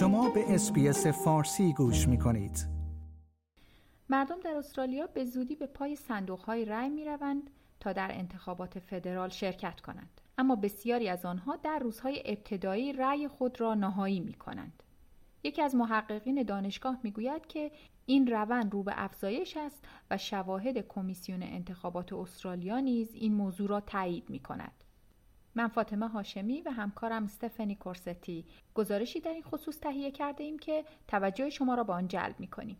شما به اسپیس فارسی گوش می کنید. مردم در استرالیا به زودی به پای صندوق های رای می روند تا در انتخابات فدرال شرکت کنند. اما بسیاری از آنها در روزهای ابتدایی رأی خود را نهایی می کنند. یکی از محققین دانشگاه می‌گوید که این روند رو به افزایش است و شواهد کمیسیون انتخابات استرالیا نیز این موضوع را تایید می کند. من فاطمه هاشمی و همکارم استفنی کورستی گزارشی در این خصوص تهیه کرده ایم که توجه شما را به آن جلب می کنیم.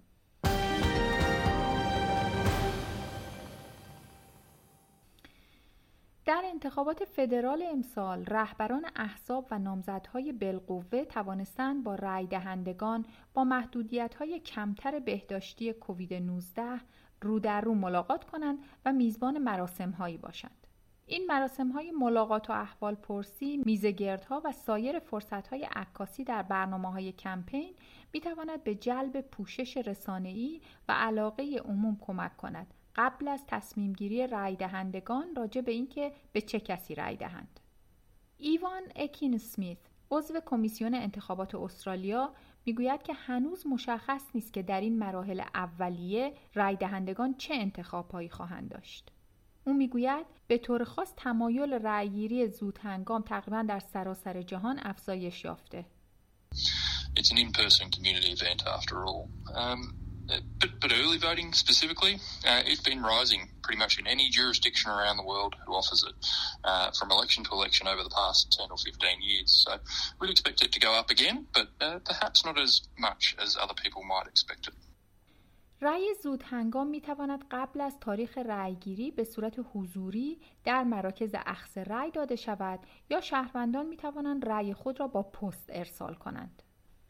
در انتخابات فدرال امسال رهبران احزاب و نامزدهای بالقوه توانستند با رای دهندگان با محدودیت‌های کمتر بهداشتی کووید 19 رو در رو ملاقات کنند و میزبان مراسمهایی باشند. این مراسم های ملاقات و احوال پرسی، میزگردها و سایر فرصت های عکاسی در برنامه های کمپین می تواند به جلب پوشش رسانه‌ای و علاقه عموم کمک کند قبل از تصمیم گیری رای دهندگان راجع به اینکه به چه کسی رای دهند. ایوان اکین سمیت عضو کمیسیون انتخابات استرالیا می‌گوید که هنوز مشخص نیست که در این مراحل اولیه رای دهندگان چه انتخابهایی خواهند داشت. او می‌گوید به طور خاص تمایل رأیگیری زود هنگام تقریبا در سراسر جهان افزایش یافته. It's an in-person community event after all. Um, but, but early voting specifically, uh, it's been rising pretty much in any jurisdiction around the world who offers it uh, from election to election over the past 10 or 15 years. So we'd expect it to go up again, but uh, perhaps not as much as other people might expect it. رأی زود هنگام می تواند قبل از تاریخ رأیگیری به صورت حضوری در مراکز اخذ رأی داده شود یا شهروندان می توانند رأی خود را با پست ارسال کنند.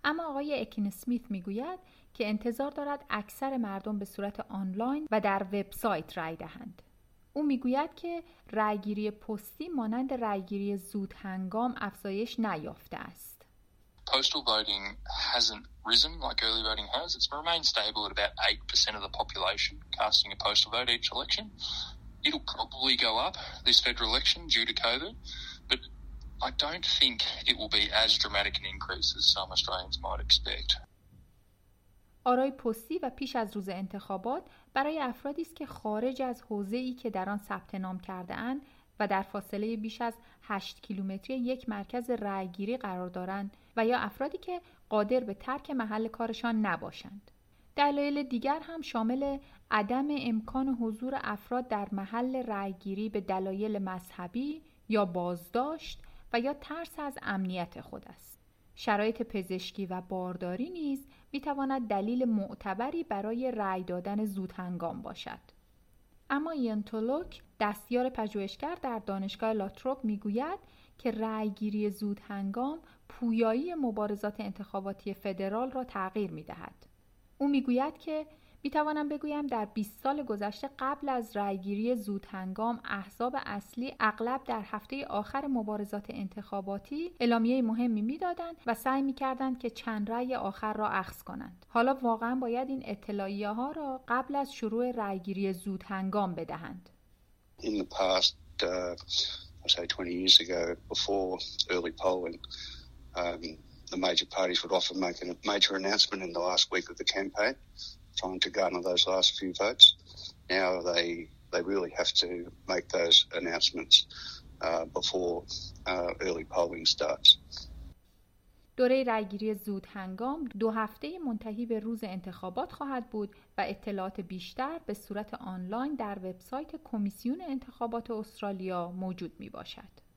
اما آقای اکین سمیت می گوید که انتظار دارد اکثر مردم به صورت آنلاین و در وبسایت رأی دهند. او می‌گوید که رأیگیری پستی مانند رأیگیری زود هنگام افزایش نیافته است. postal voting hasn't risen like early voting has. It's remained stable at about 8% of the population casting a postal vote each election. It'll probably go up this federal election due to COVID, but I don't think it will be as dramatic an increase as some Australians might expect. آرای پستی و پیش از روز انتخابات برای افرادی است که خارج از حوزه‌ای که در آن ثبت نام کرده اند و در فاصله بیش از 8 کیلومتری یک مرکز رأیگیری قرار دارند و یا افرادی که قادر به ترک محل کارشان نباشند. دلایل دیگر هم شامل عدم امکان حضور افراد در محل رأیگیری به دلایل مذهبی یا بازداشت و یا ترس از امنیت خود است. شرایط پزشکی و بارداری نیز می تواند دلیل معتبری برای رأی دادن زود هنگام باشد. اما ینتولوک دستیار پژوهشگر در دانشگاه لاتروپ می‌گوید که رأیگیری زود هنگام پویایی مبارزات انتخاباتی فدرال را تغییر می دهد. او می‌گوید که می توانم بگویم در 20 سال گذشته قبل از رأیگیری زود هنگام احزاب اصلی اغلب در هفته آخر مبارزات انتخاباتی اعلامیه مهمی می‌دادند و سعی می کردند که چند رأی آخر را اخذ کنند. حالا واقعا باید این اطلاعیه ها را قبل از شروع رأیگیری زود هنگام بدهند. In the past, I say 20 years ago, before early polling, the major parties would often make a major announcement in the last week of the campaign. Trying to garner those last few votes. Now they they really have to make those announcements uh, before uh, early polling starts. دوره رأیگیری زود هنگام دو هفته منتهی به روز انتخابات خواهد بود و اطلاعات بیشتر به صورت آنلاین در وبسایت کمیسیون انتخابات استرالیا موجود می باشد.